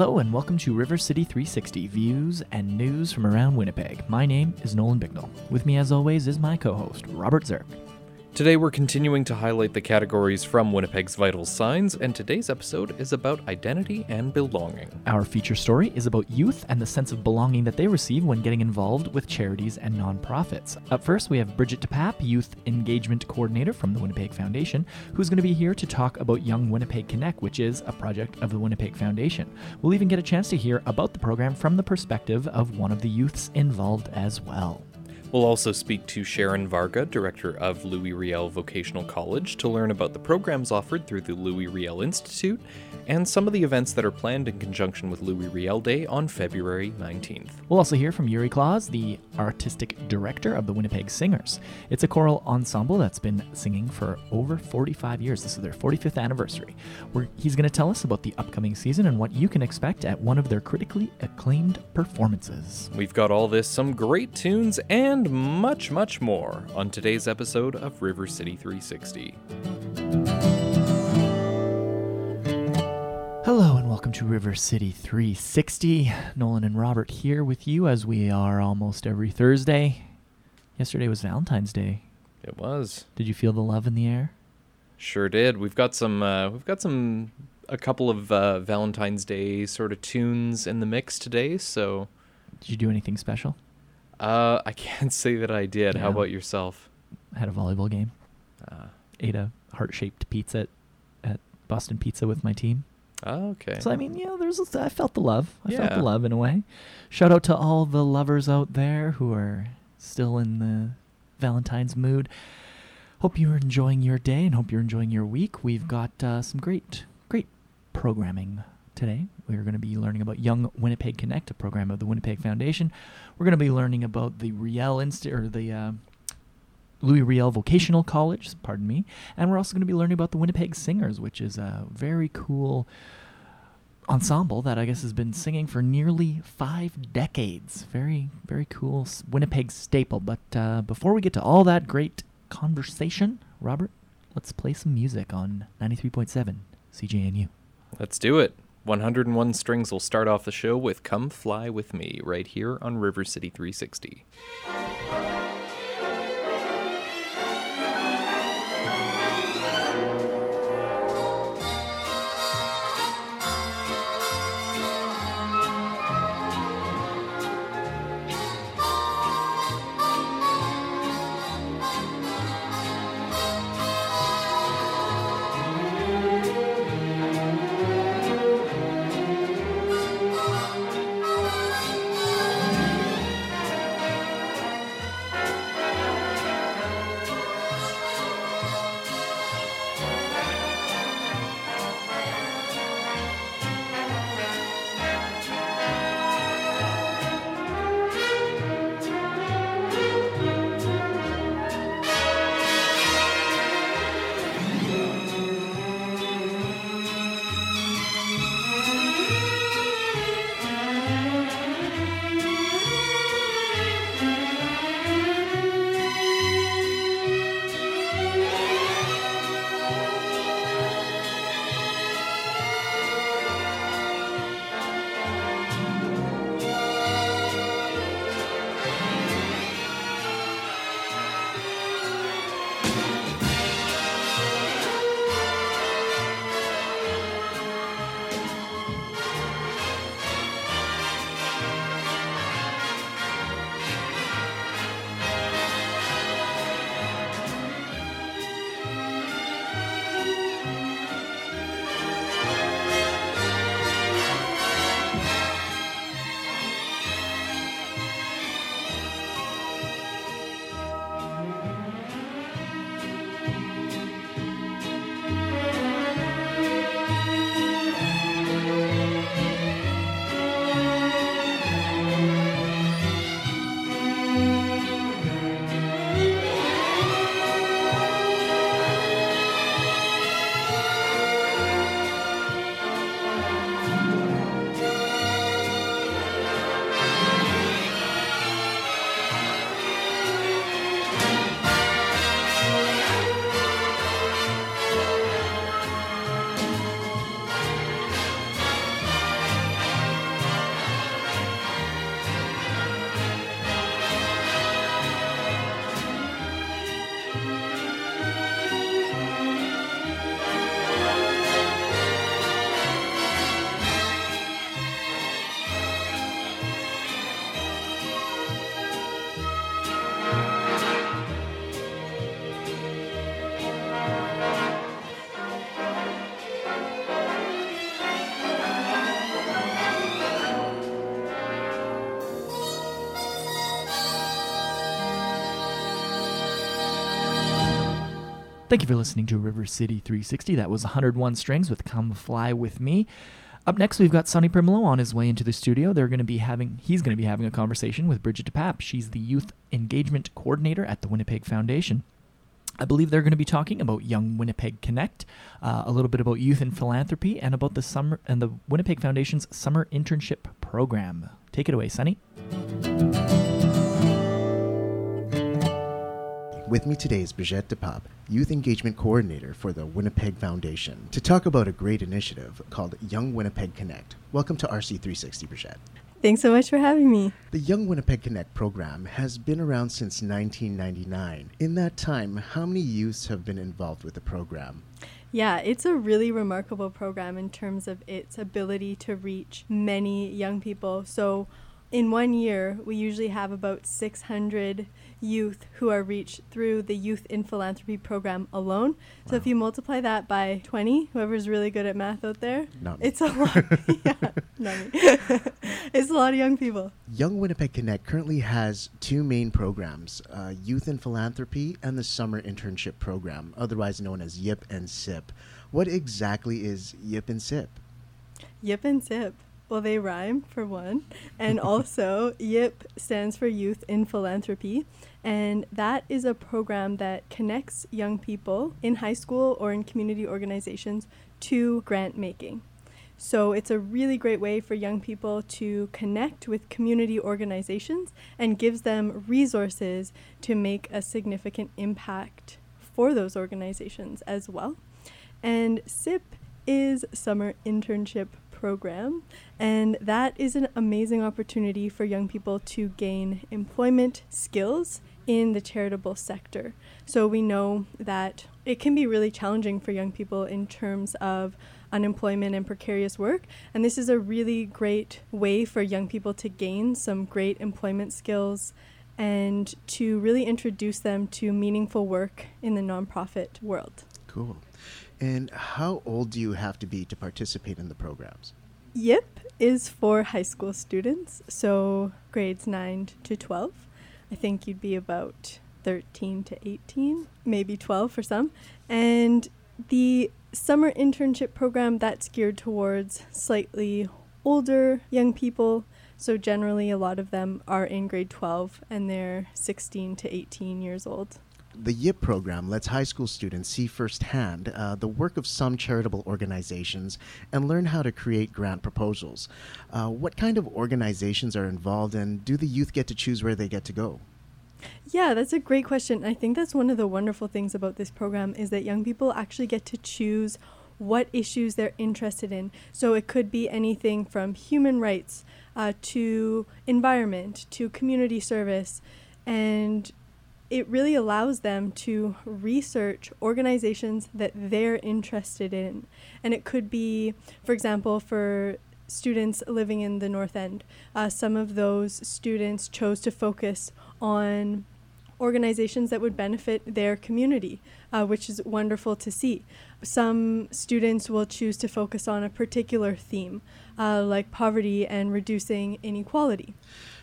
Hello and welcome to River City 360 views and news from around Winnipeg. My name is Nolan Bicknell. With me, as always, is my co host, Robert Zirk. Today we're continuing to highlight the categories from Winnipeg's vital signs, and today's episode is about identity and belonging. Our feature story is about youth and the sense of belonging that they receive when getting involved with charities and nonprofits. Up first, we have Bridget DePape, Youth Engagement Coordinator from the Winnipeg Foundation, who's going to be here to talk about Young Winnipeg Connect, which is a project of the Winnipeg Foundation. We'll even get a chance to hear about the program from the perspective of one of the youths involved as well. We'll also speak to Sharon Varga, director of Louis Riel Vocational College, to learn about the programs offered through the Louis Riel Institute and some of the events that are planned in conjunction with Louis Riel Day on February 19th. We'll also hear from Yuri Claus, the artistic director of the Winnipeg Singers. It's a choral ensemble that's been singing for over 45 years. This is their 45th anniversary. Where he's going to tell us about the upcoming season and what you can expect at one of their critically acclaimed performances. We've got all this, some great tunes, and much, much more on today's episode of River City 360. Hello and welcome to River City 360. Nolan and Robert here with you as we are almost every Thursday. Yesterday was Valentine's Day. It was. Did you feel the love in the air? Sure did. We've got some. Uh, we've got some. A couple of uh, Valentine's Day sort of tunes in the mix today. So, Did you do anything special? Uh, I can't say that I did. Yeah. How about yourself? I had a volleyball game. Uh, Ate a heart-shaped pizza at, at Boston Pizza with my team. oh, okay. So I mean, yeah, there's I felt the love. I felt Yeah. the love in a way. Shout out to all the lovers out there who are still in the Valentine's mood. Hope you're enjoying your day and hope you're enjoying your week. We've got uh, some great, great programming today. We're going to be learning about Young Winnipeg Connect, a program of the Winnipeg Foundation. We're going to be learning about the Riel Inst or the uh, Louis Riel Vocational College, pardon me, and we're also going to be learning about the Winnipeg Singers, which is a very cool ensemble that I guess has been singing for nearly five decades. Very, very cool Winnipeg staple. But uh, before we get to all that great conversation, Robert, let's play some music on 93.7 CJNU. Let's do it. 101 Strings will start off the show with Come Fly With Me right here on River City 360. Thank you for listening to River City 360. That was 101 Strings with Come Fly With Me. Up next, we've got Sonny Primolo on his way into the studio. They're going to be having, he's going to be having a conversation with Bridget DePape. She's the Youth Engagement Coordinator at the Winnipeg Foundation. I believe they're going to be talking about Young Winnipeg Connect, uh, a little bit about youth and philanthropy, and about the summer and the Winnipeg Foundation's summer internship program. Take it away, Sonny. With me today is Brigitte DePape, Youth Engagement Coordinator for the Winnipeg Foundation, to talk about a great initiative called Young Winnipeg Connect. Welcome to RC360, Brigitte. Thanks so much for having me. The Young Winnipeg Connect program has been around since 1999. In that time, how many youths have been involved with the program? Yeah, it's a really remarkable program in terms of its ability to reach many young people. So, in one year, we usually have about 600 youth who are reached through the Youth in Philanthropy program alone. So if you multiply that by 20, whoever's really good at math out there, Not me. it's a lot. yeah, not me. it's a lot of young people. Young Winnipeg Connect currently has two main programs uh, Youth in Philanthropy and the Summer Internship Program, otherwise known as YIP and SIP. What exactly is YIP and SIP? Yip and Sip. Well, they rhyme for one. And also, YIP stands for Youth in Philanthropy. And that is a program that connects young people in high school or in community organizations to grant making. So it's a really great way for young people to connect with community organizations and gives them resources to make a significant impact for those organizations as well. And SIP is Summer Internship Program, and that is an amazing opportunity for young people to gain employment skills in the charitable sector. So we know that it can be really challenging for young people in terms of unemployment and precarious work, and this is a really great way for young people to gain some great employment skills and to really introduce them to meaningful work in the nonprofit world. Cool. And how old do you have to be to participate in the programs? YIP is for high school students, so grades 9 to 12. I think you'd be about 13 to 18, maybe 12 for some. And the summer internship program that's geared towards slightly older young people. So generally a lot of them are in grade 12 and they're 16 to 18 years old. The YIP program lets high school students see firsthand uh, the work of some charitable organizations and learn how to create grant proposals. Uh, what kind of organizations are involved, and do the youth get to choose where they get to go? Yeah, that's a great question. I think that's one of the wonderful things about this program is that young people actually get to choose what issues they're interested in. So it could be anything from human rights uh, to environment to community service. And it really allows them to research organizations that they're interested in. And it could be, for example, for students living in the North End, uh, some of those students chose to focus on organizations that would benefit their community, uh, which is wonderful to see. Some students will choose to focus on a particular theme, uh, like poverty and reducing inequality.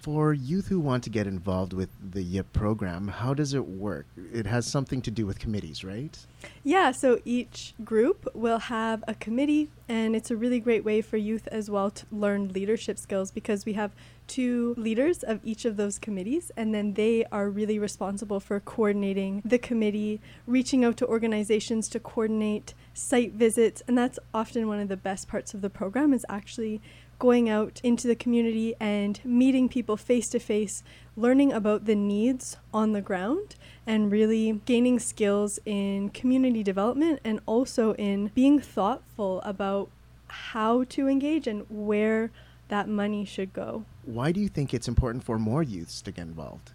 For youth who want to get involved with the YIP program, how does it work? It has something to do with committees, right? Yeah, so each group will have a committee, and it's a really great way for youth as well to learn leadership skills because we have two leaders of each of those committees, and then they are really responsible for coordinating the committee, reaching out to organizations to coordinate site visits, and that's often one of the best parts of the program is actually going out into the community and meeting people face to face, learning about the needs on the ground, and really gaining skills in community development and also in being thoughtful about how to engage and where that money should go. Why do you think it's important for more youths to get involved?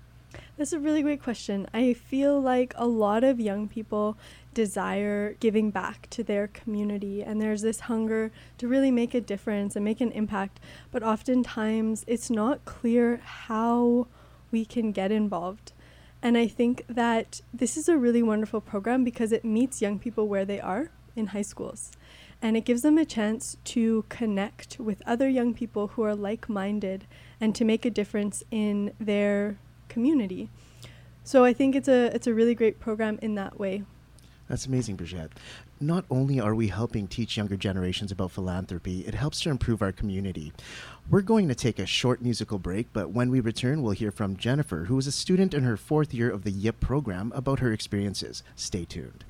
That's a really great question. I feel like a lot of young people desire giving back to their community, and there's this hunger to really make a difference and make an impact. But oftentimes, it's not clear how we can get involved. And I think that this is a really wonderful program because it meets young people where they are in high schools. And it gives them a chance to connect with other young people who are like minded and to make a difference in their community. So I think it's a it's a really great program in that way. That's amazing, Brigitte. Not only are we helping teach younger generations about philanthropy, it helps to improve our community. We're going to take a short musical break, but when we return, we'll hear from Jennifer, who is a student in her fourth year of the YIP program, about her experiences. Stay tuned.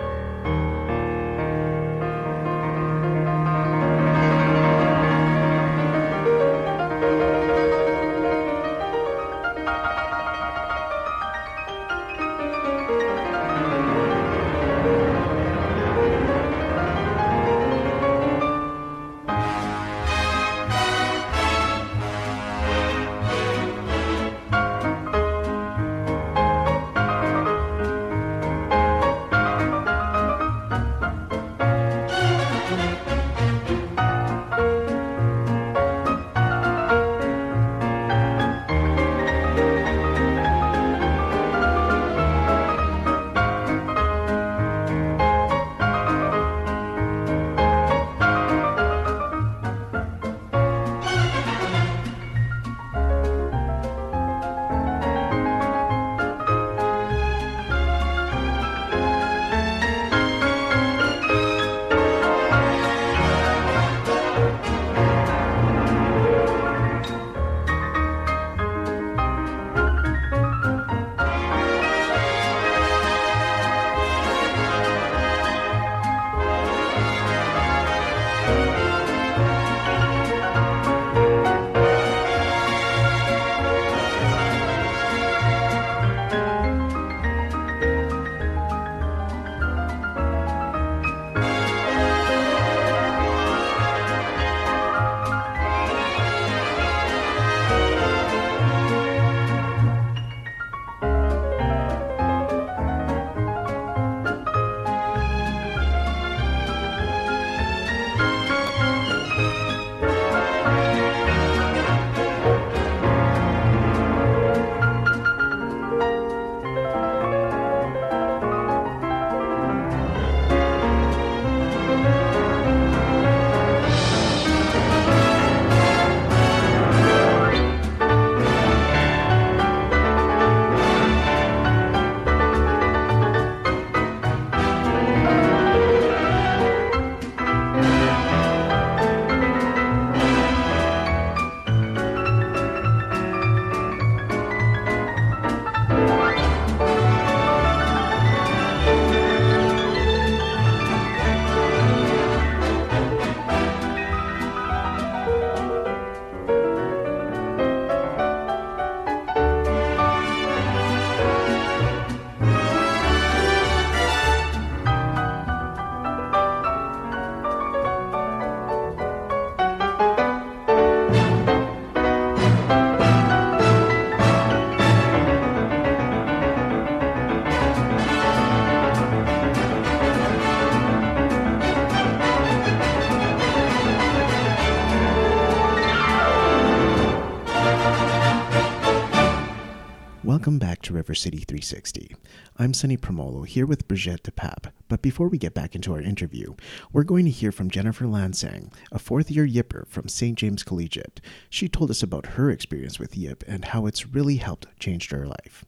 River City 360. I'm Sunny Promolo here with Brigitte DePape. But before we get back into our interview, we're going to hear from Jennifer Lansang, a fourth year Yipper from St. James Collegiate. She told us about her experience with Yip and how it's really helped change her life.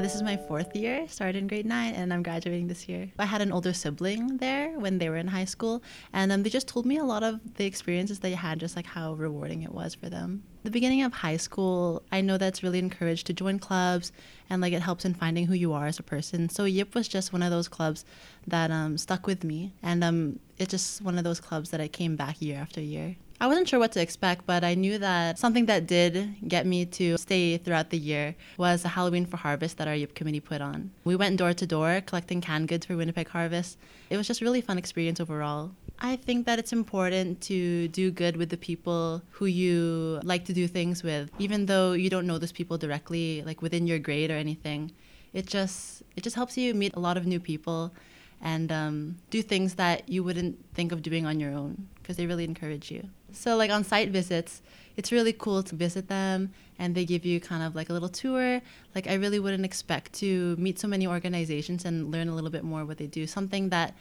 Uh, this is my fourth year, started in grade nine, and I'm graduating this year. I had an older sibling there when they were in high school, and um, they just told me a lot of the experiences they had, just like how rewarding it was for them. The beginning of high school, I know that's really encouraged to join clubs, and like it helps in finding who you are as a person. So YIP was just one of those clubs that um, stuck with me, and um, it's just one of those clubs that I came back year after year. I wasn't sure what to expect, but I knew that something that did get me to stay throughout the year was a Halloween for Harvest that our YIP committee put on. We went door to door collecting canned goods for Winnipeg Harvest. It was just a really fun experience overall. I think that it's important to do good with the people who you like to do things with, even though you don't know those people directly, like within your grade or anything. It just it just helps you meet a lot of new people and um, do things that you wouldn't think of doing on your own because they really encourage you. So, like on site visits, it's really cool to visit them and they give you kind of like a little tour. Like, I really wouldn't expect to meet so many organizations and learn a little bit more what they do. Something that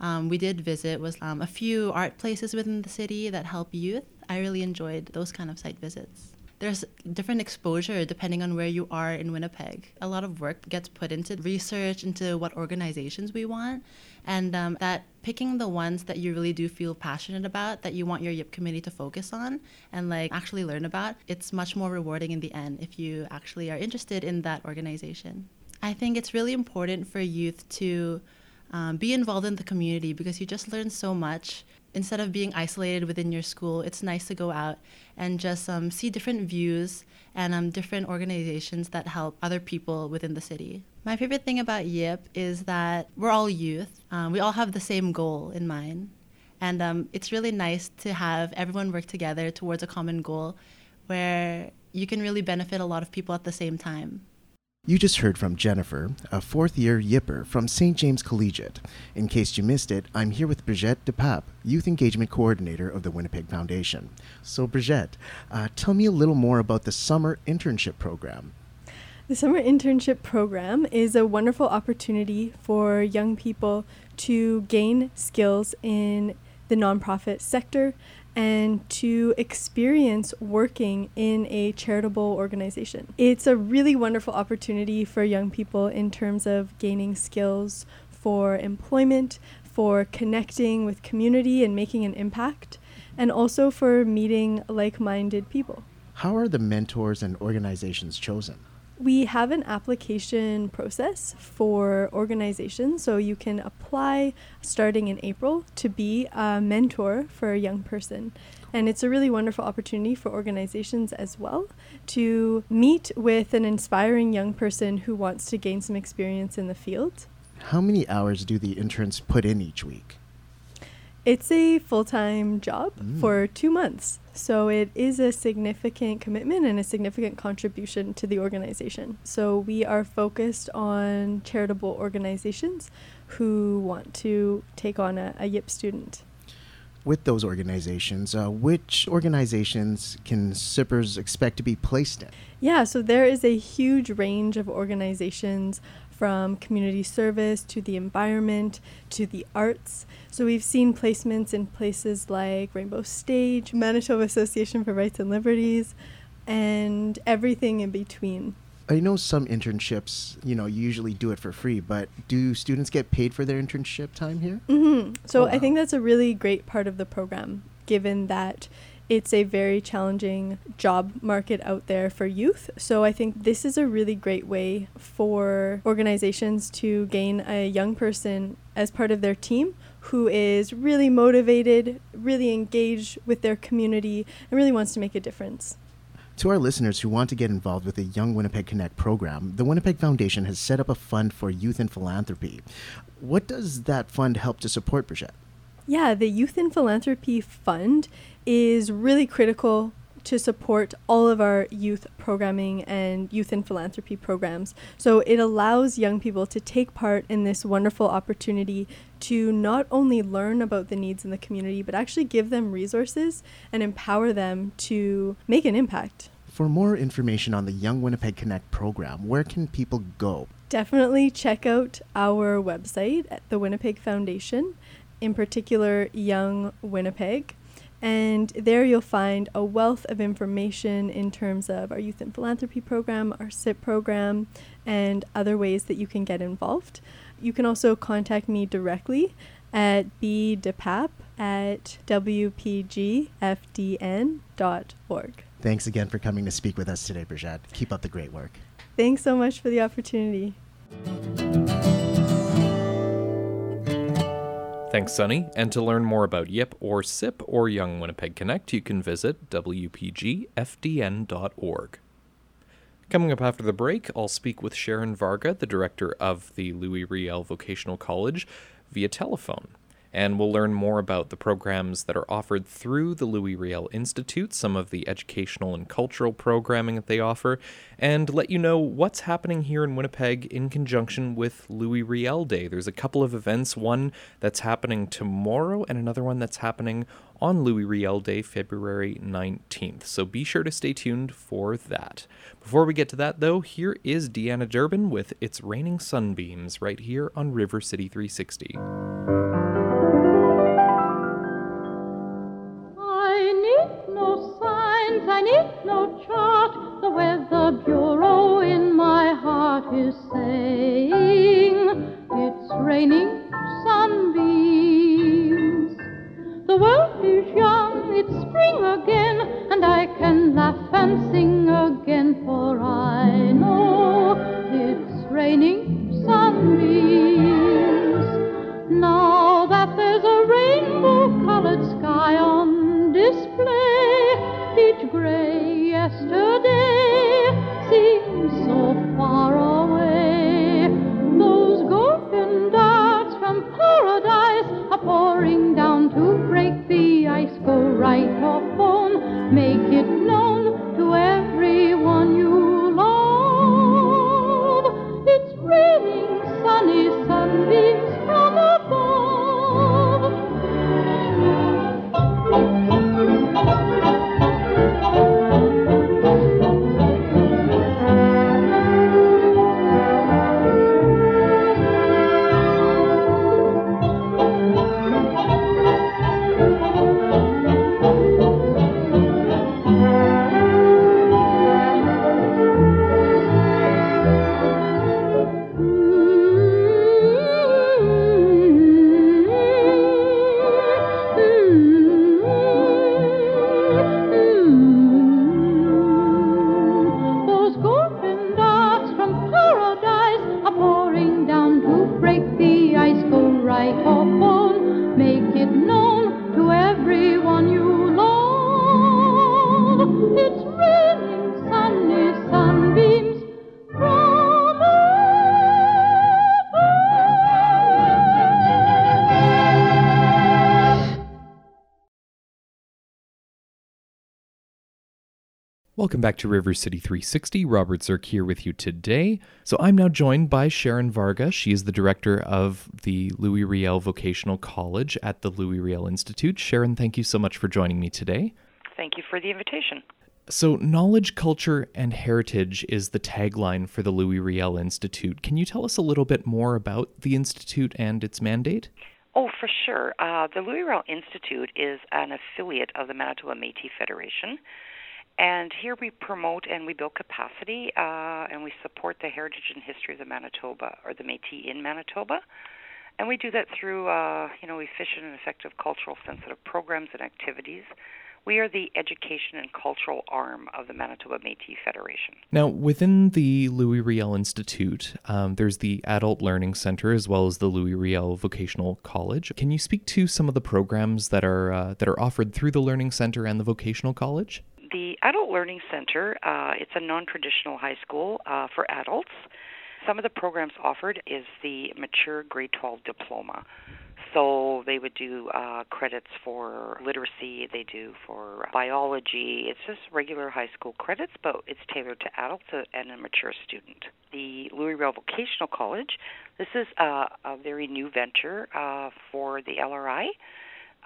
um, we did visit was um, a few art places within the city that help youth. I really enjoyed those kind of site visits. there's different exposure depending on where you are in Winnipeg. A lot of work gets put into research, into what organizations we want, and um, that picking the ones that you really do feel passionate about, that you want your YIP committee to focus on and like actually learn about, it's much more rewarding in the end if you actually are interested in that organization. I think it's really important for youth to um, be involved in the community because you just learn so much instead of being isolated within your school, it's nice to go out and just um, see different views and um, different organizations that help other people within the city. My favorite thing about YIP is that we're all youth. Um, we all have the same goal in mind. And um, it's really nice to have everyone work together towards a common goal where you can really benefit a lot of people at the same time. You just heard from Jennifer, a fourth year Yipper from St. James Collegiate. In case you missed it, I'm here with Brigitte DePape, Youth Engagement Coordinator of the Winnipeg Foundation. So, Brigitte, uh, tell me a little more about the summer internship program. The summer internship program is a wonderful opportunity for young people to gain skills in the nonprofit sector and to experience working in a charitable organization. It's a really wonderful opportunity for young people in terms of gaining skills for employment, for connecting with community and making an impact, and also for meeting like minded people. How are the mentors and organizations chosen? We have an application process for organizations, so you can apply starting in April to be a mentor for a young person. And it's a really wonderful opportunity for organizations as well to meet with an inspiring young person who wants to gain some experience in the field. How many hours do the interns put in each week? It's a full time job mm. for two months. So it is a significant commitment and a significant contribution to the organization. So we are focused on charitable organizations who want to take on a, a YIP student. With those organizations, uh, which organizations can SIPPers expect to be placed in? Yeah, so there is a huge range of organizations from community service to the environment to the arts. So we've seen placements in places like Rainbow Stage, Manitoba Association for Rights and Liberties, and everything in between. I know some internships, you know, you usually do it for free, but do students get paid for their internship time here? Mm-hmm. So oh, wow. I think that's a really great part of the program, given that it's a very challenging job market out there for youth. So I think this is a really great way for organizations to gain a young person as part of their team who is really motivated, really engaged with their community, and really wants to make a difference. To our listeners who want to get involved with the Young Winnipeg Connect program, the Winnipeg Foundation has set up a fund for youth in philanthropy. What does that fund help to support, Brigitte? Yeah, the Youth in Philanthropy Fund is really critical to support all of our youth programming and youth and philanthropy programs. So it allows young people to take part in this wonderful opportunity to not only learn about the needs in the community, but actually give them resources and empower them to make an impact. For more information on the Young Winnipeg Connect program, where can people go? Definitely check out our website at the Winnipeg Foundation, in particular, Young Winnipeg. And there you'll find a wealth of information in terms of our Youth and Philanthropy program, our SIP program, and other ways that you can get involved. You can also contact me directly at bdepap at wpgfdn.org. Thanks again for coming to speak with us today, Brigitte. Keep up the great work. Thanks so much for the opportunity. Thanks, Sunny. And to learn more about YIP or SIP or Young Winnipeg Connect, you can visit wpgfdn.org. Coming up after the break, I'll speak with Sharon Varga, the director of the Louis Riel Vocational College, via telephone and we'll learn more about the programs that are offered through the Louis Riel Institute, some of the educational and cultural programming that they offer, and let you know what's happening here in Winnipeg in conjunction with Louis Riel Day. There's a couple of events, one that's happening tomorrow and another one that's happening on Louis Riel Day, February 19th. So be sure to stay tuned for that. Before we get to that, though, here is Deanna Durbin with It's Raining Sunbeams right here on River City 360. raining sunbeams. The world is young, it's spring again, and I can laugh and sing again, for I know it's raining. Welcome back to River City 360. Robert Zirk here with you today. So I'm now joined by Sharon Varga. She is the director of the Louis Riel Vocational College at the Louis Riel Institute. Sharon, thank you so much for joining me today. Thank you for the invitation. So, knowledge, culture, and heritage is the tagline for the Louis Riel Institute. Can you tell us a little bit more about the Institute and its mandate? Oh, for sure. Uh, the Louis Riel Institute is an affiliate of the Manitoba Metis Federation. And here we promote and we build capacity uh, and we support the heritage and history of the Manitoba or the Métis in Manitoba. And we do that through, uh, you know, efficient and effective cultural sensitive programs and activities. We are the education and cultural arm of the Manitoba Métis Federation. Now, within the Louis Riel Institute, um, there's the Adult Learning Center as well as the Louis Riel Vocational College. Can you speak to some of the programs that are uh, that are offered through the Learning Center and the Vocational College? The Adult Learning Center, uh, it's a non-traditional high school uh, for adults. Some of the programs offered is the mature grade 12 diploma. So they would do uh, credits for literacy, they do for biology. It's just regular high school credits, but it's tailored to adults and a mature student. The Louis Riel Vocational College, this is a, a very new venture uh, for the LRI.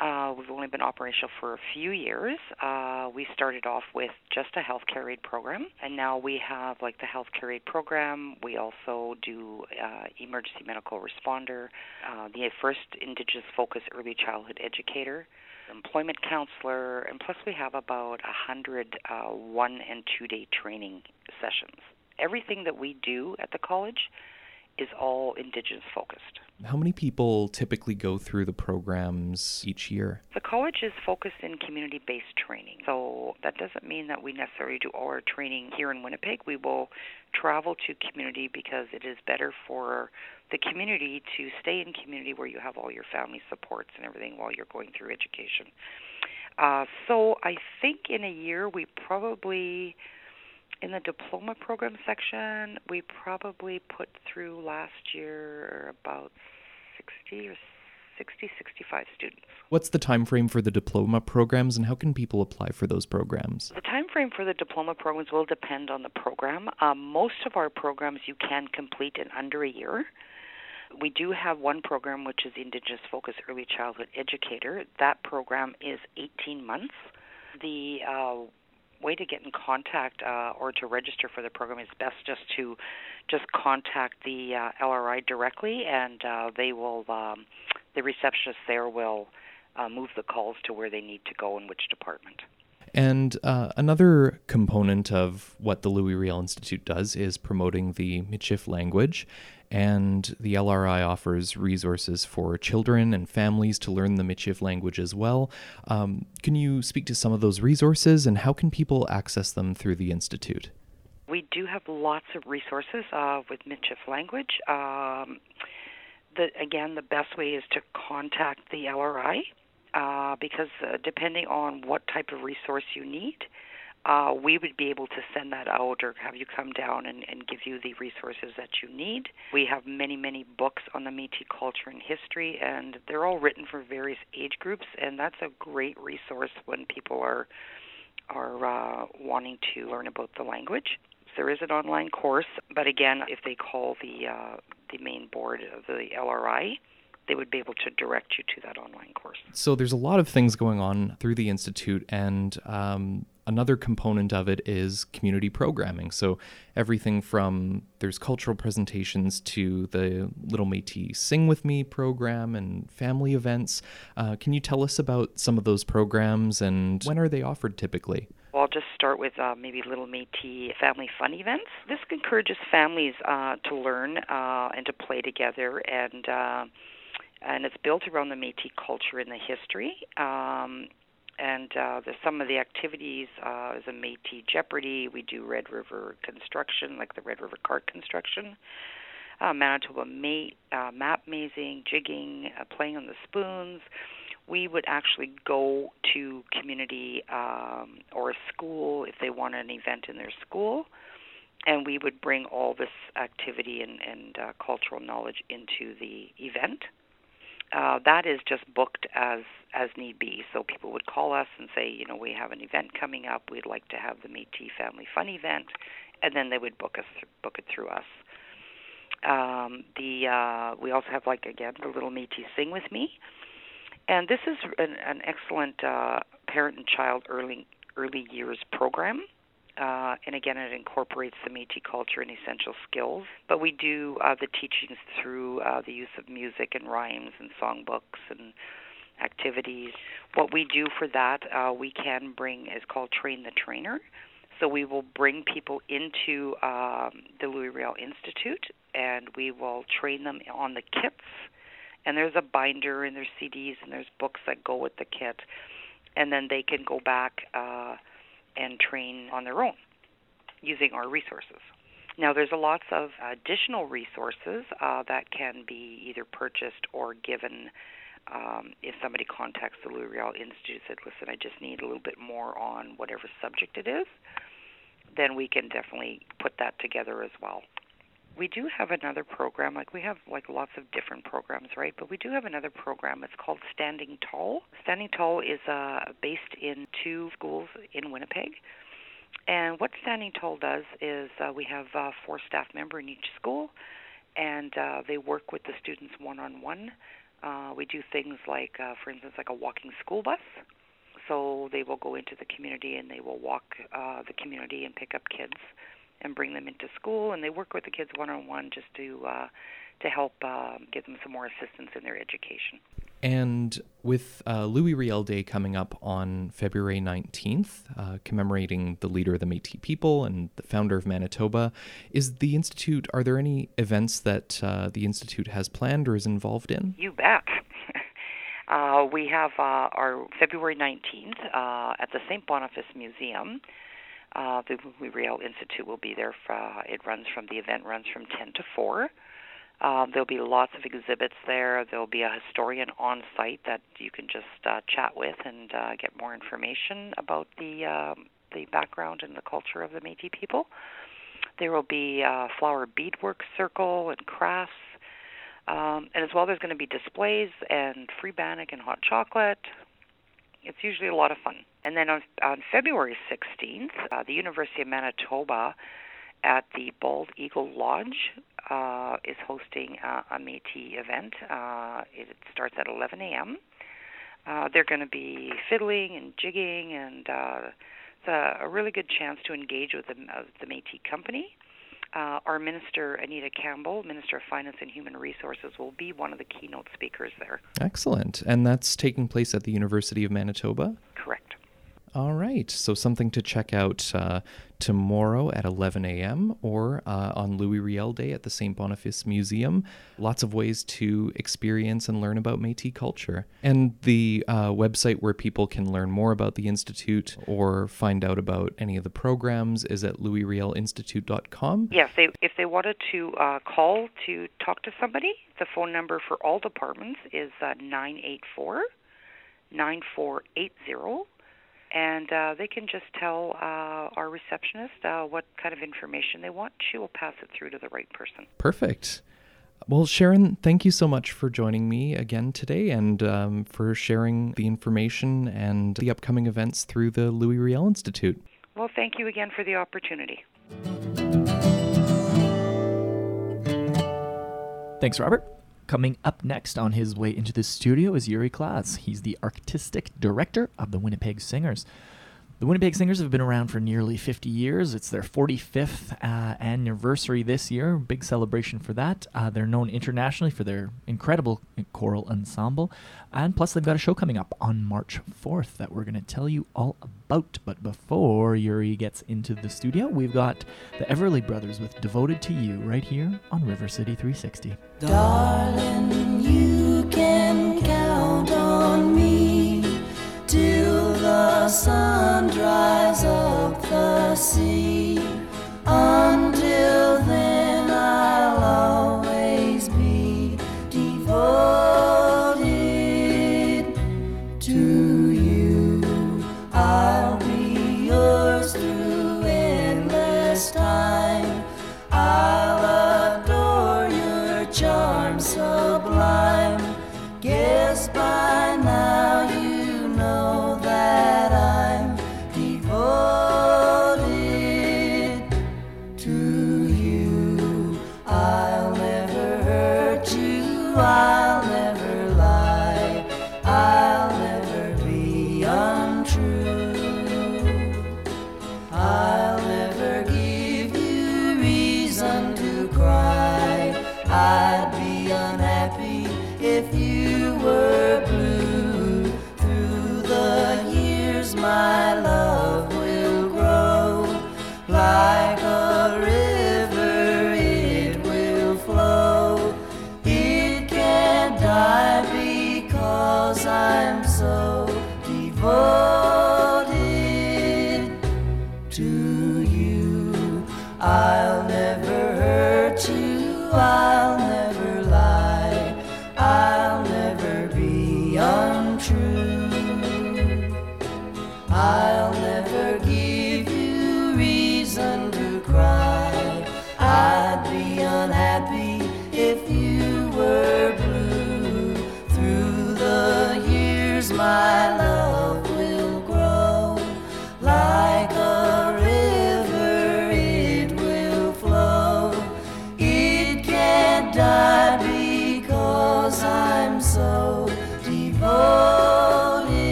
Uh, we've only been operational for a few years. Uh, we started off with just a healthcare aid program, and now we have like the healthcare aid program. We also do uh, emergency medical responder, uh, the first Indigenous focused early childhood educator, employment counselor, and plus we have about a hundred uh, one and two day training sessions. Everything that we do at the college is all Indigenous focused. How many people typically go through the programs each year? The college is focused in community based training. So that doesn't mean that we necessarily do all our training here in Winnipeg. We will travel to community because it is better for the community to stay in community where you have all your family supports and everything while you're going through education. Uh, so I think in a year we probably in the diploma program section, we probably put through last year about 60 or 60, 65 students. What's the time frame for the diploma programs and how can people apply for those programs? The time frame for the diploma programs will depend on the program. Um, most of our programs you can complete in under a year. We do have one program which is Indigenous Focus Early Childhood Educator. That program is 18 months. The uh, way to get in contact uh, or to register for the program is best just to just contact the uh, LRI directly, and uh, they will um, the receptionist there will uh, move the calls to where they need to go in which department. And uh, another component of what the Louis Riel Institute does is promoting the Michif language and the LRI offers resources for children and families to learn the Michif language as well. Um, can you speak to some of those resources and how can people access them through the Institute? We do have lots of resources uh, with Michif language. Um, the, again, the best way is to contact the LRI uh, because uh, depending on what type of resource you need, uh, we would be able to send that out or have you come down and, and give you the resources that you need. We have many, many books on the Métis culture and history, and they're all written for various age groups, and that's a great resource when people are are uh, wanting to learn about the language. There is an online course, but again, if they call the uh, the main board of the LRI, they would be able to direct you to that online course. So there's a lot of things going on through the institute, and um, another component of it is community programming. So everything from there's cultural presentations to the Little Métis Sing with Me program and family events. Uh, can you tell us about some of those programs and when are they offered typically? Well, I'll just start with uh, maybe Little Métis family fun events. This encourages families uh, to learn uh, and to play together and uh, and it's built around the Métis culture and the history. Um, and uh, the, some of the activities uh, is a Métis Jeopardy. We do Red River construction, like the Red River cart construction. Uh, Manitoba uh, map mazing, jigging, uh, playing on the spoons. We would actually go to community um, or a school if they want an event in their school, and we would bring all this activity and, and uh, cultural knowledge into the event uh, that is just booked as as need be. So people would call us and say, you know, we have an event coming up. We'd like to have the Métis Family Fun event, and then they would book us book it through us. Um, the uh, we also have like again the little Métis Sing with Me, and this is an, an excellent uh, parent and child early early years program. Uh, and again, it incorporates the Métis culture and essential skills. But we do uh, the teachings through uh, the use of music and rhymes and songbooks and activities. What we do for that, uh, we can bring is called Train the Trainer. So we will bring people into um, the Louis Riel Institute, and we will train them on the kits. And there's a binder, and there's CDs, and there's books that go with the kit, and then they can go back uh, and train on their own using our resources. Now, there's a lots of additional resources uh, that can be either purchased or given um, if somebody contacts the Riel Institute and said, listen, I just need a little bit more on whatever subject it is, then we can definitely put that together as well. We do have another program, like we have like lots of different programs, right? But we do have another program. It's called Standing Tall. Standing Tall is uh, based in two schools in Winnipeg. And what Standing Tall does is uh, we have uh, four staff members in each school, and uh, they work with the students one on one we do things like, uh, for instance, like a walking school bus. So they will go into the community and they will walk uh, the community and pick up kids and bring them into school, and they work with the kids one on one just to uh, to help uh, give them some more assistance in their education. And with uh, Louis Riel Day coming up on February 19th, uh, commemorating the leader of the Metis people and the founder of Manitoba, is the Institute, are there any events that uh, the Institute has planned or is involved in? You bet. Uh, we have uh, our February 19th uh, at the St. Boniface Museum. The Louis Institute will be there. For, it runs from, the event runs from 10 to 4. Um, there'll be lots of exhibits there. There'll be a historian on site that you can just uh, chat with and uh, get more information about the um, the background and the culture of the Métis people. There will be a flower beadwork circle and crafts, um, and as well, there's going to be displays and free bannock and hot chocolate. It's usually a lot of fun. And then on, on February 16th, uh, the University of Manitoba at the Bald Eagle Lodge uh, is hosting a, a Métis event. Uh, it starts at 11 a.m. Uh, they're going to be fiddling and jigging, and uh, it's a, a really good chance to engage with the, uh, the Métis company. Uh, our minister, Anita Campbell, Minister of Finance and Human Resources, will be one of the keynote speakers there. Excellent. And that's taking place at the University of Manitoba? Correct. All right. So something to check out uh, tomorrow at 11 a.m. or uh, on Louis Riel Day at the St. Boniface Museum. Lots of ways to experience and learn about Métis culture. And the uh, website where people can learn more about the Institute or find out about any of the programs is at louisrielinstitute.com. Yes, they, if they wanted to uh, call to talk to somebody, the phone number for all departments is uh, 984 9480 and uh, they can just tell uh, our receptionist uh, what kind of information they want. She will pass it through to the right person. Perfect. Well, Sharon, thank you so much for joining me again today and um, for sharing the information and the upcoming events through the Louis Riel Institute. Well, thank you again for the opportunity. Thanks, Robert. Coming up next on his way into the studio is Yuri Klaz. He's the artistic director of the Winnipeg Singers. The Winnipeg Singers have been around for nearly 50 years. It's their 45th uh, anniversary this year. Big celebration for that. Uh, they're known internationally for their incredible choral ensemble. And plus, they've got a show coming up on March 4th that we're going to tell you all about. But before Yuri gets into the studio, we've got the Everly Brothers with Devoted to You right here on River City 360. Darling, sun dries up the sea.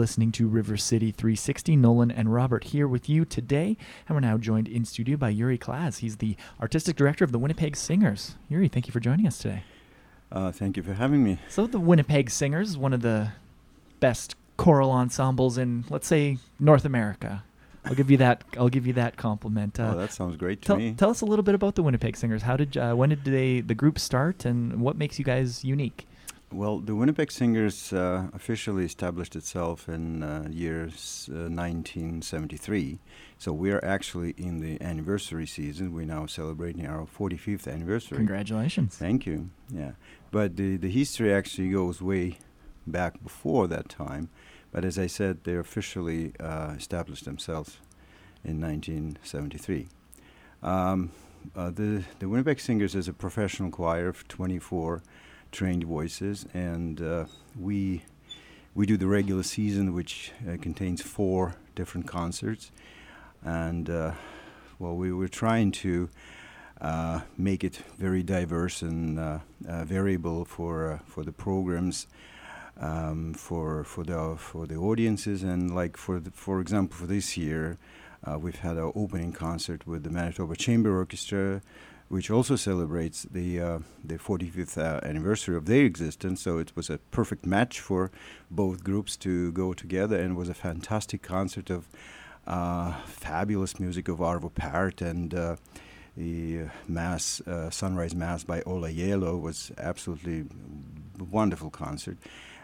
Listening to River City 360. Nolan and Robert here with you today. And we're now joined in studio by Yuri Klaz. He's the artistic director of the Winnipeg Singers. Yuri, thank you for joining us today. Uh, thank you for having me. So, the Winnipeg Singers one of the best choral ensembles in, let's say, North America. I'll give you that. I'll give you that compliment. Uh, oh, that sounds great to tell, me. tell us a little bit about the Winnipeg Singers. How did uh, when did they the group start, and what makes you guys unique? Well, the Winnipeg Singers uh, officially established itself in uh, years uh, 1973. So we are actually in the anniversary season. We're now celebrating our 45th anniversary. Congratulations! Thank you. Yeah, but the the history actually goes way back before that time. But as I said, they officially uh, established themselves in 1973. Um, uh, the the Winnipeg Singers is a professional choir of 24 trained voices, and uh, we we do the regular season, which uh, contains four different concerts, and uh, well, we were trying to uh, make it very diverse and uh, uh, variable for uh, for the programs. Um, for for the for the audiences and like for the, for example for this year, we've had our opening concert with the Manitoba Chamber Orchestra, which also celebrates the uh, the 45th uh, anniversary of their existence. So it was a perfect match for both groups to go together, and was a fantastic concert of uh, fabulous music of Arvo Pärt and. Uh, the mass, uh, sunrise mass by Ola Gjeilo was absolutely wonderful concert.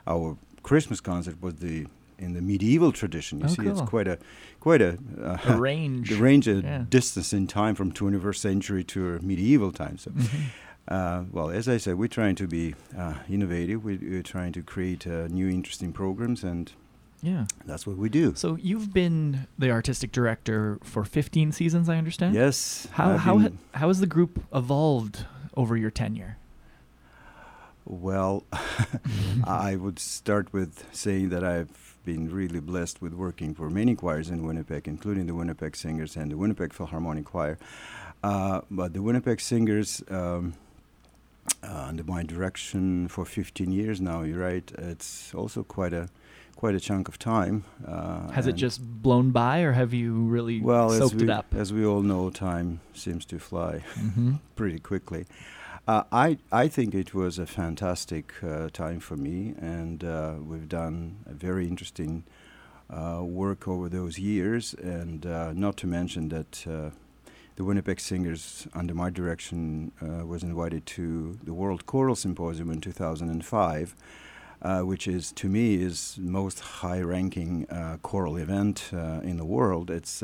Our Christmas concert was the in the medieval tradition. You Oh, see, it's quite a quite a, uh, A range. the range of Yeah. distance in time from 21st century to medieval times. So, Mhm. uh, well, as I said, we're trying to be uh, innovative. We, we're trying to create uh, new, interesting programs, and Yeah. that's what we do. So you've been the artistic director for 15 seasons, I understand. Yes. How I've how ha- how has the group evolved over your tenure? well, I would start with saying that I've been really blessed with working for many choirs in Winnipeg, including the Winnipeg Singers and the Winnipeg Philharmonic Choir. Uh, but the Winnipeg Singers, um, uh, under my direction for 15 years now, you're right. It's also quite a quite a chunk of time. Uh, Has it just blown by, or have you really well soaked we, it up? as we all know, time seems to fly hmm pretty quickly. Uh, I I think it was a fantastic uh, time for me, and uh, we've done a very interesting uh, work over those years, and uh, not to mention that. Uh, the Winnipeg Singers, under my direction, was invited to the World Choral Symposium in 2005, uh, which is to me is most high-ranking choral event in the world. It's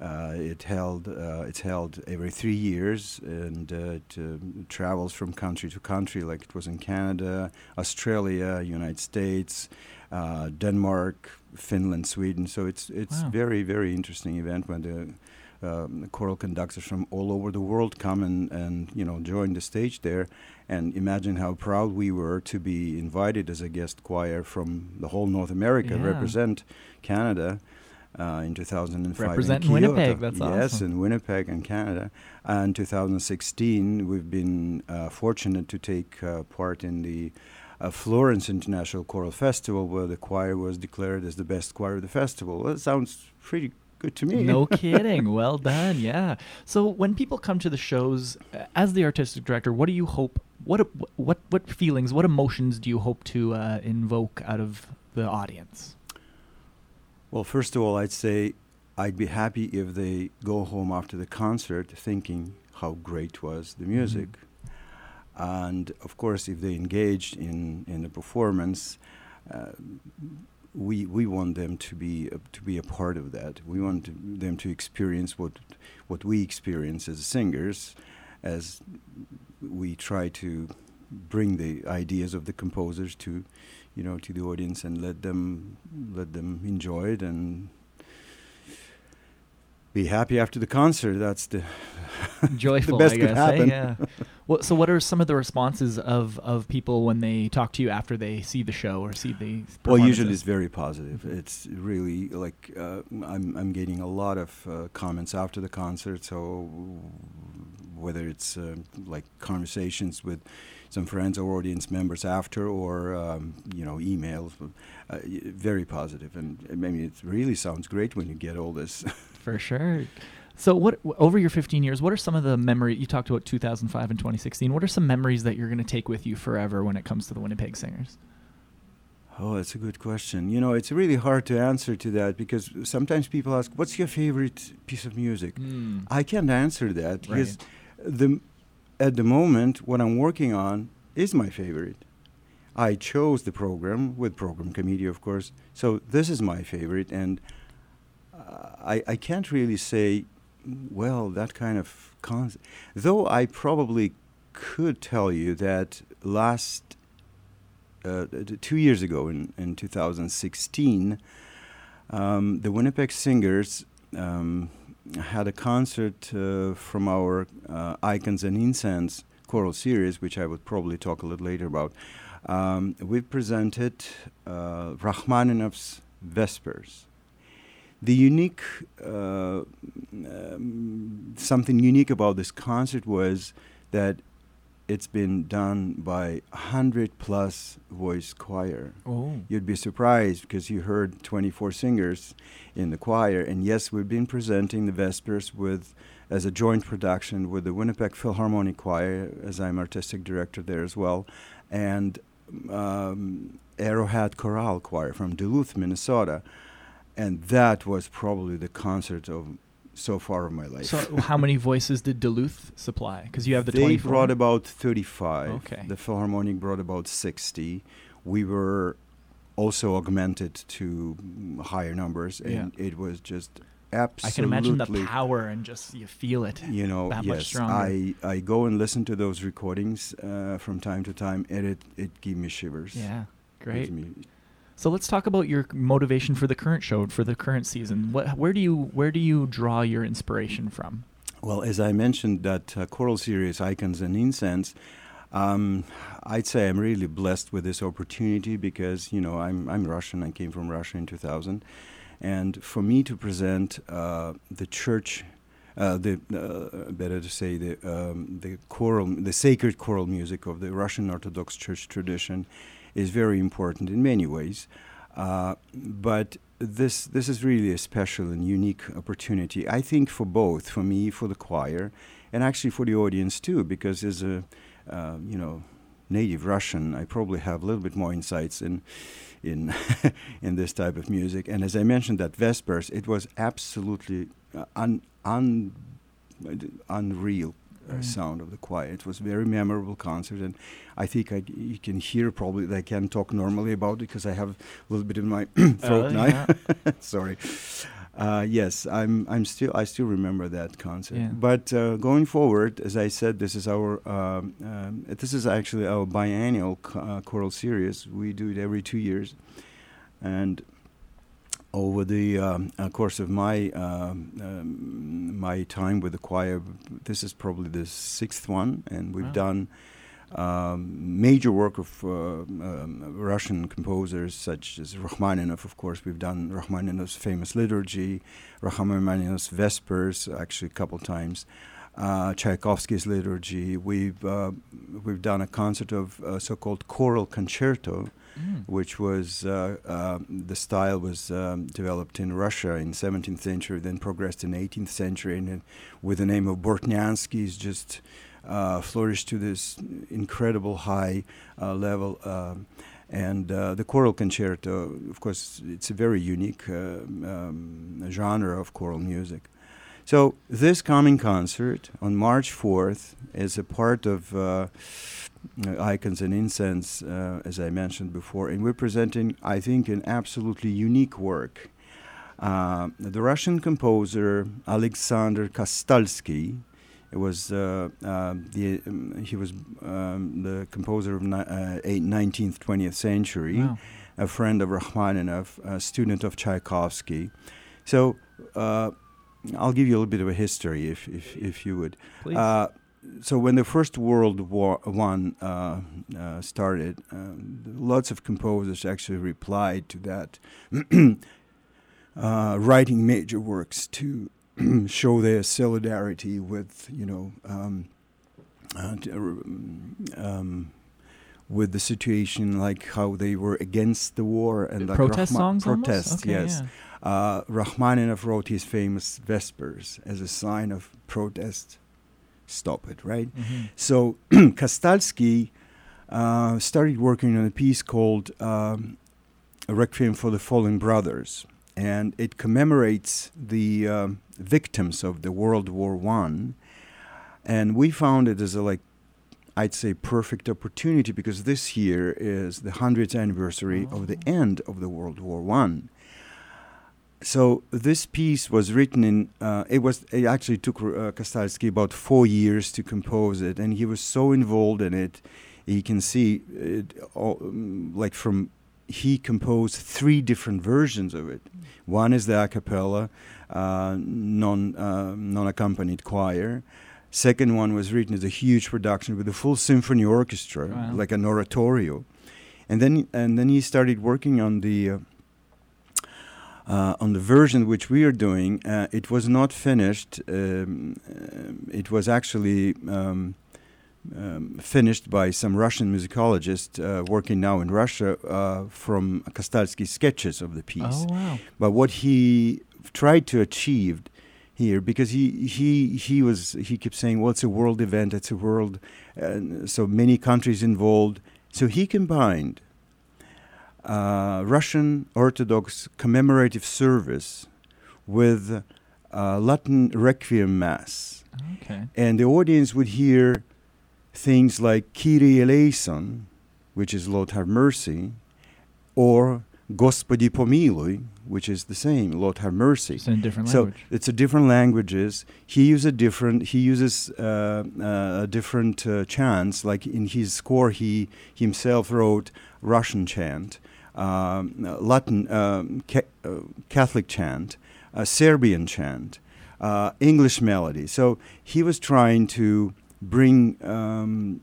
uh, it held uh, it's held every three years and uh, it uh, travels from country to country, like it was in Canada, Australia, United States, uh, Denmark, Finland, Sweden. So it's it's Wow. very very interesting event when the um, choral conductors from all over the world come and, and you know join the stage there and imagine how proud we were to be invited as a guest choir from the whole North America Yeah. represent Canada uh, in 2005 Represent in Winnipeg, that's yes awesome. in Winnipeg and Canada and 2016 we've been uh, fortunate to take uh, part in the uh, Florence International Choral Festival where the choir was declared as the best choir of the festival well, that sounds pretty good to me No kidding. Well done. Yeah. So when people come to the shows, uh, as the artistic director, what do you hope? What what what feelings? What emotions do you hope to uh, invoke out of the audience? Well, first of all, I'd say I'd be happy if they go home after the concert thinking how great was the music. And of course, if they engaged in, in the performance, uh, we, we want them to be a, to be a part of that. We want to, them to experience what what we experience as singers, as we try to bring the ideas of the composers to you know to the audience and let them let them enjoy it and be happy after the concert that's the Joyful, the best I could guess. eh? happen. Yeah. Well, so what are some of the responses of of people when they talk to you after they see the show or see the? well usually it's very positive it's really like uh, I'm, I'm getting a lot of uh, comments after the concert so whether it's uh, like conversations with some friends or audience members after or um, you know emails uh, very positive and I mean it really sounds great when you get all this For sure. So, what over your 15 years, what are some of the memory you talked about 2005 and 2016? What are some memories that you're going to take with you forever when it comes to the Winnipeg Singers? Oh, that's a good question. You know, it's really hard to answer to that because sometimes people ask, "What's your favorite piece of music?" Mm. I can't answer that because the at the moment what I'm working on is my favorite. I chose the program with program committee, of course. So this is my favorite, and uh, I I can't really say, well, that kind of con. Though I probably could tell you that last uh, two years ago in in 2016, um, the Winnipeg Singers um, had a concert uh, from our uh, Icons and Incense choral series, which I would probably talk a little later about. Um, we presented uh, Rachmaninoff's Vespers. The unique, uh, um, something unique about this concert was that it's been done by a hundred plus voice choir. Oh. You'd be surprised because you heard 24 singers in the choir. And yes, we've been presenting the Vespers with as a joint production with the Winnipeg Philharmonic Choir, as I'm artistic director there as well, and um, Arrowhead Chorale Choir from Duluth, Minnesota. And that was probably the concert of so far of my life. So how many voices did Duluth supply? Because you have the they 24. brought about 35. Okay. The Philharmonic brought about 60. We were also augmented to higher numbers, and it was just absolutely. I can imagine the power and just you feel it. You know, that much yes, stronger. I, I go and listen to those recordings uh, from time to time, and it it gives me shivers. Yeah, Gives great. So let's talk about your motivation for the current show, for the current season. What, where do you where do you draw your inspiration from? Well, as I mentioned, that uh, choral series, Icons and Incense, um, I'd say I'm really blessed with this opportunity because, you know, I'm, I'm Russian. I came from Russia in 2000. And for me to present uh, the church, uh, the uh, better to say the um, the choral, the sacred choral music of the Russian Orthodox Church tradition, is very important in many ways. Uh, but this this is really a special and unique opportunity. I think for both, for me, for the choir, and actually for the audience too, because as a uh, you know native Russian, I probably have a little bit more insights in in in this type of music. And as I mentioned, that Vespers, it was absolutely uh, un, un, unreal uh, Right. sound of the choir. It was a very memorable concert, and I think I, you can hear probably that I can talk normally about it because I have a little bit in my throat Uh, now. yeah. Sorry. Uh, yes, I'm. I'm still. I still remember that concert. Yeah. But uh, going forward, as I said, this is our. Um, um, this is actually our biennial uh, choral series. We do it every two years, and over the um, uh, course of my um, um, my time with the choir, this is probably the sixth one, and we've Wow. done um, major work of uh, um, Russian composers such as Rachmaninoff. Of course, we've done Rachmaninoff's famous liturgy, Rachmaninoff's Vespers, actually a couple times. Uh, Tchaikovsky's liturgy. We've uh, we've done a concert of uh, so-called choral concerto, Mm. which was uh, uh, the style was um, developed in Russia in 17th century, then progressed in 18th century, and with the name of Bortnyansky, is just uh, flourished to this incredible high uh, level. Um, and uh, the choral concerto, of course, it's a very unique uh, um, genre of choral music. So this coming concert on March 4th is a part of uh, Icons and Incense, uh, as I mentioned before, and we're presenting, I think, an absolutely unique work. Uh, the Russian composer Alexander Kastalsky it was uh, uh, the um, he was um, the composer of ni- uh, 19th 20th century Wow. a friend of Rachmaninoff, a student of Tchaikovsky. So uh, I'll give you a little bit of a history, if if, if you would. Please. Uh, so when the First World War One uh, uh, started, um, lots of composers actually replied to that, uh, writing major works to show their solidarity with you know. Um, uh, um, with the situation, like how they were against the war and like protest Rachma- songs protests, Okay, yes. yeah. Uh, Rachmaninoff wrote his famous Vespers as a sign of protest. Stop it, right? Mhm. So Kastalsky uh, started working on a piece called um, Requiem for the Fallen Brothers, and it commemorates the um, victims of the World War One. And we found it as a like, I'd say, perfect opportunity because this year is the hundredth anniversary of the end of the World War One. So this piece was written in. Uh, it was. It actually took uh, Kastalsky about four years to compose it, and he was so involved in it. You can see it, all, um, like from he composed three different versions of it. One is the a cappella, uh, non uh, non accompanied choir. Second one was written as a huge production with a full symphony orchestra, Wow. like an oratorio, and then and then he started working on the. Uh, uh, on the version which we are doing, uh, it was not finished. Um, um, it was actually um, um, finished by some Russian musicologist uh, working now in Russia uh, from Kastalsky's sketches of the piece. Oh wow. But what he tried to achieve here, because he he he was he kept saying, "Well, it's a world event. It's a world, uh, so many countries involved." So he combined uh, Russian Orthodox commemorative service with uh, Latin Requiem Mass. Okay. And the audience would hear things like "Kyrie eleison, which is Lord have mercy, or "Gospodi помилуй, which is the same, Lord have mercy. It's in a different language. So it's a different languages. He uses different. He uses uh, uh different uh, chants. Like in his score, he himself wrote Russian chant um, Latin um, ca- uh, Catholic chant, uh, Serbian chant, uh, English melody. So he was trying to bring um,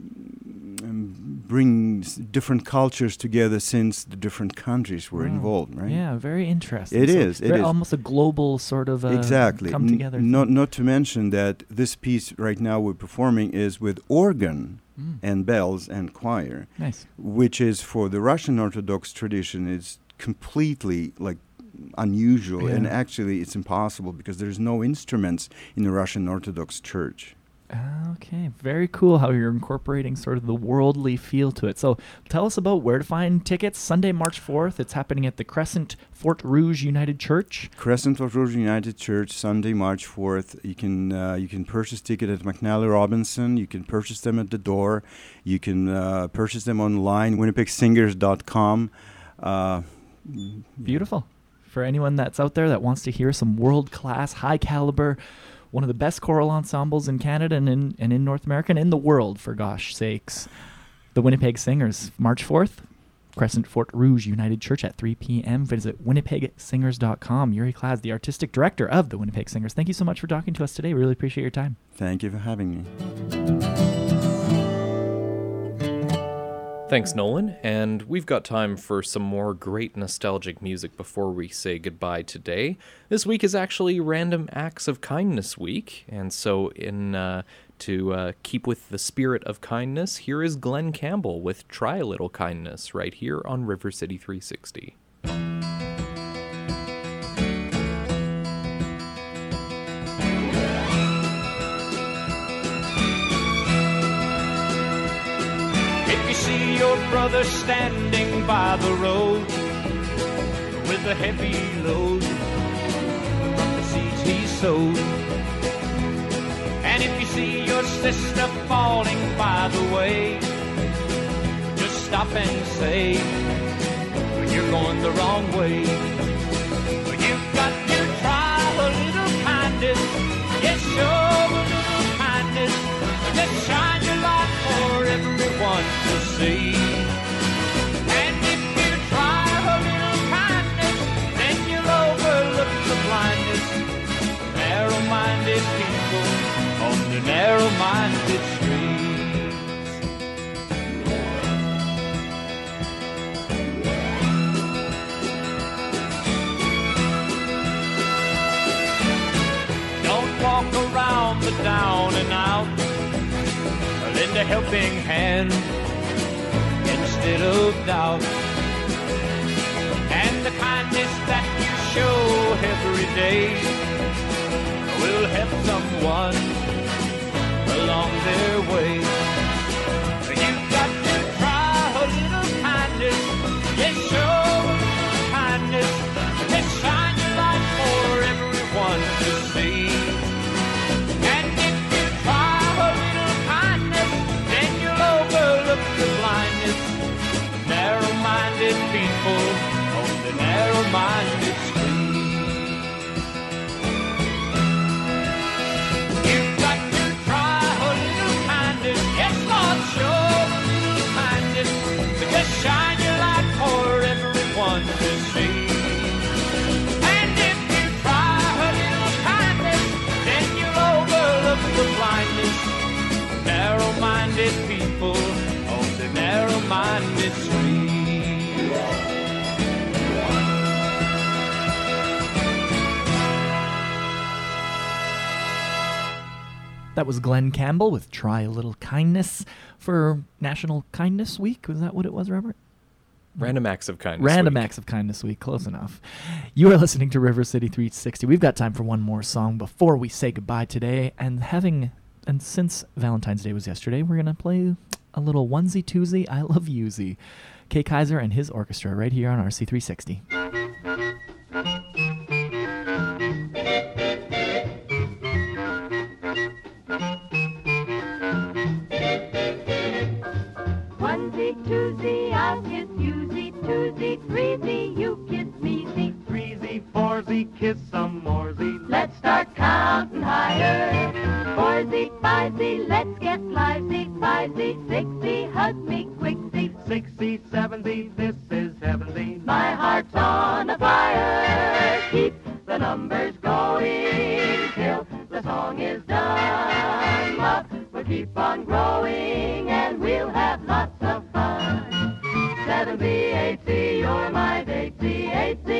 bring different cultures together since the different countries were Wow. involved. Right. Yeah, very interesting. It so is, it is. almost a global sort of uh, exactly. come N- together. Not not to mention that this piece right now we're performing is with organ Mm, and bells and choir, nice. which is for the Russian Orthodox tradition is completely like unusual and actually it's impossible because there's no instruments in the Russian Orthodox Church. Okay, very cool how you're incorporating sort of the worldly feel to it. So, tell us about where to find tickets. Sunday, March 4th. It's happening at the Crescent Fort Rouge United Church. Crescent Fort Rouge United Church, Sunday, March fourth. You can uh, you can purchase ticket at McNally Robinson. You can purchase them at the door. You can uh, purchase them online. WinnipegSingers.com. Uh, mm. Beautiful. For anyone that's out there that wants to hear some world class, high caliber, one of the best choral ensembles in Canada and in, and in North America and in the world, for gosh sakes. The Winnipeg Singers, March 4th, Crescent Fort Rouge United Church at 3 p.m. Visit winnipegsingers.com. Yuri Klaz, the artistic director of the Winnipeg Singers. Thank you so much for talking to us today. We Really appreciate your time. Thank you for having me. Thanks, Nolan. And we've got time for some more great nostalgic music before we say goodbye today. This week is actually Random Acts of Kindness Week, and so in uh, to uh, keep with the spirit of kindness, here is Glen Campbell with "Try a Little Kindness" right here on River City 360. Brother standing by the road with a heavy load from the seeds he sowed, and if you see your sister falling by the way, just stop and say, when You're going the wrong way. You've got to try a little kindness. Yes, show a little kindness. Just shine your light for everyone to see. The narrow-minded streets. Don't walk around the down and out. Lend a helping hand instead of doubt. And the kindness that you show every day will help someone along their way. That was Glen Campbell with Try a Little Kindness for National Kindness Week. Was that what it was, Robert? Random acts of kindness. Random week. Acts of Kindness Week. Close enough. You are listening to River City 360. We've got time for one more song before we say goodbye today. And having, and since Valentine's Day was yesterday, we're going to play a little onesie twosie I Love Yousie. Kay Kyser and his orchestra right here on RC360. Kiss some moresy. Let's start counting higher. Foursy, fivesy, let's get livesy. Fivesy, sixy, hug me quicksy. Sixty, seventy, this is heavenly. My heart's on a fire. Keep the numbers going till the song is done. Love will keep on growing and we'll have lots of fun. Seventy, eighty, you're my datesy. Eighty,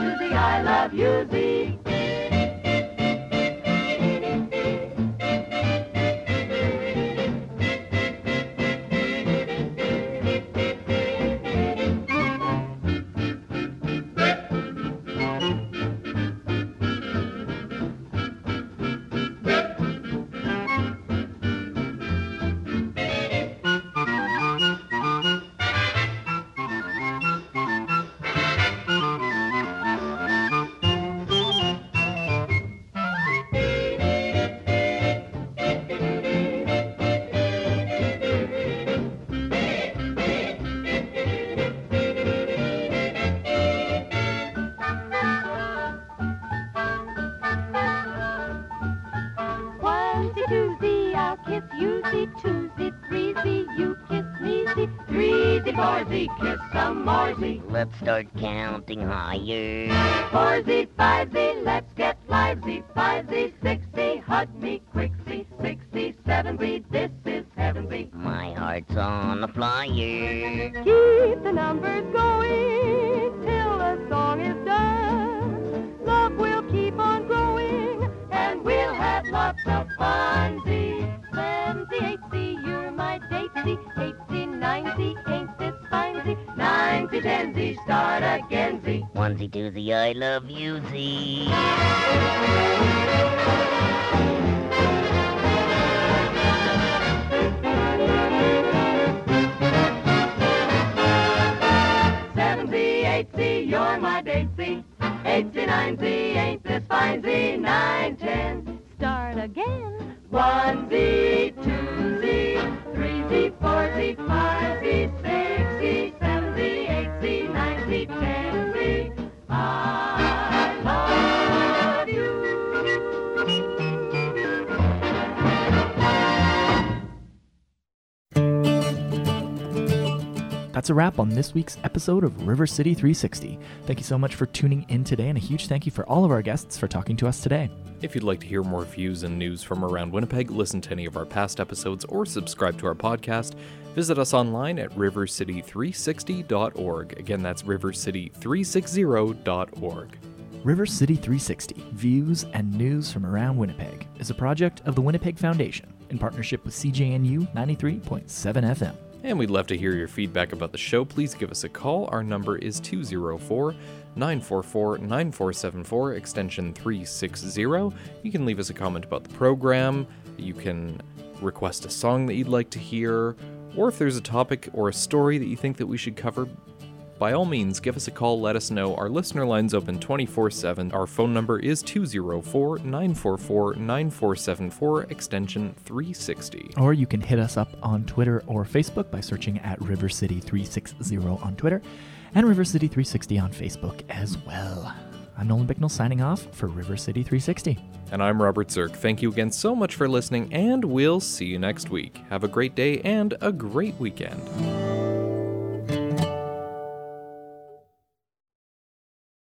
Onesie, twosie, I love you, see. Let's start counting higher. Foursy, fivesy, That's a wrap on this week's episode of River City 360. Thank you so much for tuning in today, and a huge thank you for all of our guests for talking to us today. If you'd like to hear more views and news from around Winnipeg, listen to any of our past episodes, or subscribe to our podcast, visit us online at rivercity360.org. Again, that's rivercity360.org. River City 360 Views and News from Around Winnipeg is a project of the Winnipeg Foundation in partnership with CJNU 93.7 FM. And we'd love to hear your feedback about the show. Please give us a call. Our number is 204 944 9474, extension 360. You can leave us a comment about the program. You can request a song that you'd like to hear. Or if there's a topic or a story that you think that we should cover, by all means, give us a call, let us know. Our listener line's open 24 7. Our phone number is 204 944 9474, extension 360. Or you can hit us up on Twitter or Facebook by searching at River City 360 on Twitter and River City 360 on Facebook as well. I'm Nolan Bicknell signing off for River City 360. And I'm Robert Zirk. Thank you again so much for listening, and we'll see you next week. Have a great day and a great weekend.